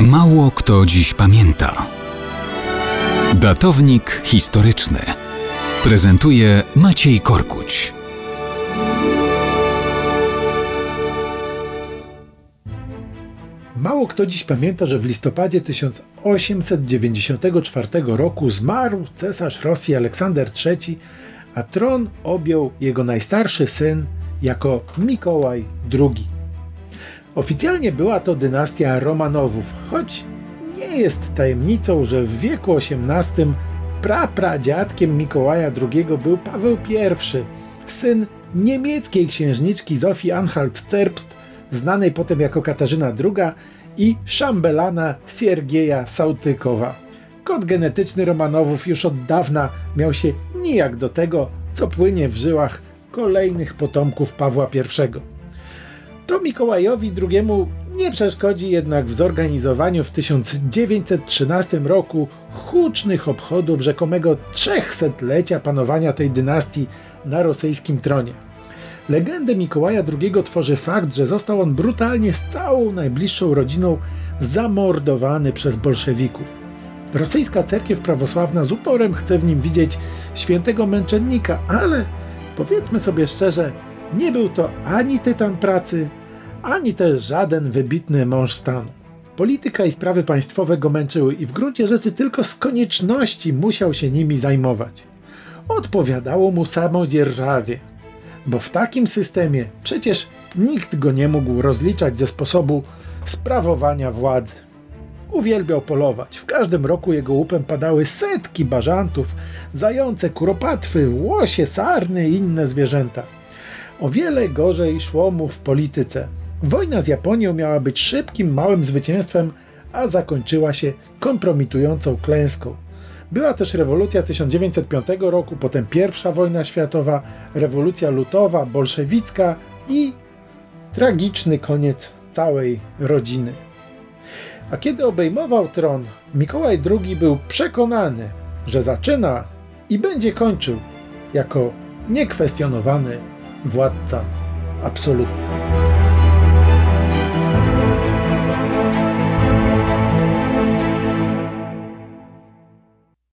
Mało kto dziś pamięta. Datownik historyczny prezentuje Maciej Korkuć. Mało kto dziś pamięta, że w listopadzie 1894 roku zmarł cesarz Rosji Aleksander III, a tron objął jego najstarszy syn jako Mikołaj II. Oficjalnie była to dynastia Romanowów, choć nie jest tajemnicą, że w wieku XVIII prapradziadkiem Mikołaja II był Paweł I, syn niemieckiej księżniczki Zofii Anhalt-Zerbst, znanej potem jako Katarzyna II i szambelana Siergieja Sautykowa. Kod genetyczny Romanowów już od dawna miał się nijak do tego, co płynie w żyłach kolejnych potomków Pawła I. To Mikołajowi II nie przeszkodzi jednak w zorganizowaniu w 1913 roku hucznych obchodów rzekomego 300-lecia panowania tej dynastii na rosyjskim tronie. Legendę Mikołaja II tworzy fakt, że został on brutalnie z całą najbliższą rodziną zamordowany przez bolszewików. Rosyjska cerkiew prawosławna z uporem chce w nim widzieć świętego męczennika, ale powiedzmy sobie szczerze, nie był to ani tytan pracy, ani też żaden wybitny mąż stanu. Polityka i sprawy państwowe go męczyły i w gruncie rzeczy tylko z konieczności musiał się nimi zajmować. Odpowiadało mu samodzierżawie, bo w takim systemie przecież nikt go nie mógł rozliczać ze sposobu sprawowania władzy. Uwielbiał polować. W każdym roku jego łupem padały setki bażantów, zające, kuropatwy, łosie, sarny i inne zwierzęta. O wiele gorzej szło mu w polityce. Wojna z Japonią miała być szybkim, małym zwycięstwem, a zakończyła się kompromitującą klęską. Była też rewolucja 1905 roku, potem pierwsza wojna światowa, rewolucja lutowa, bolszewicka i tragiczny koniec całej rodziny. A kiedy obejmował tron, Mikołaj II był przekonany, że zaczyna i będzie kończył jako niekwestionowany władca absolutny.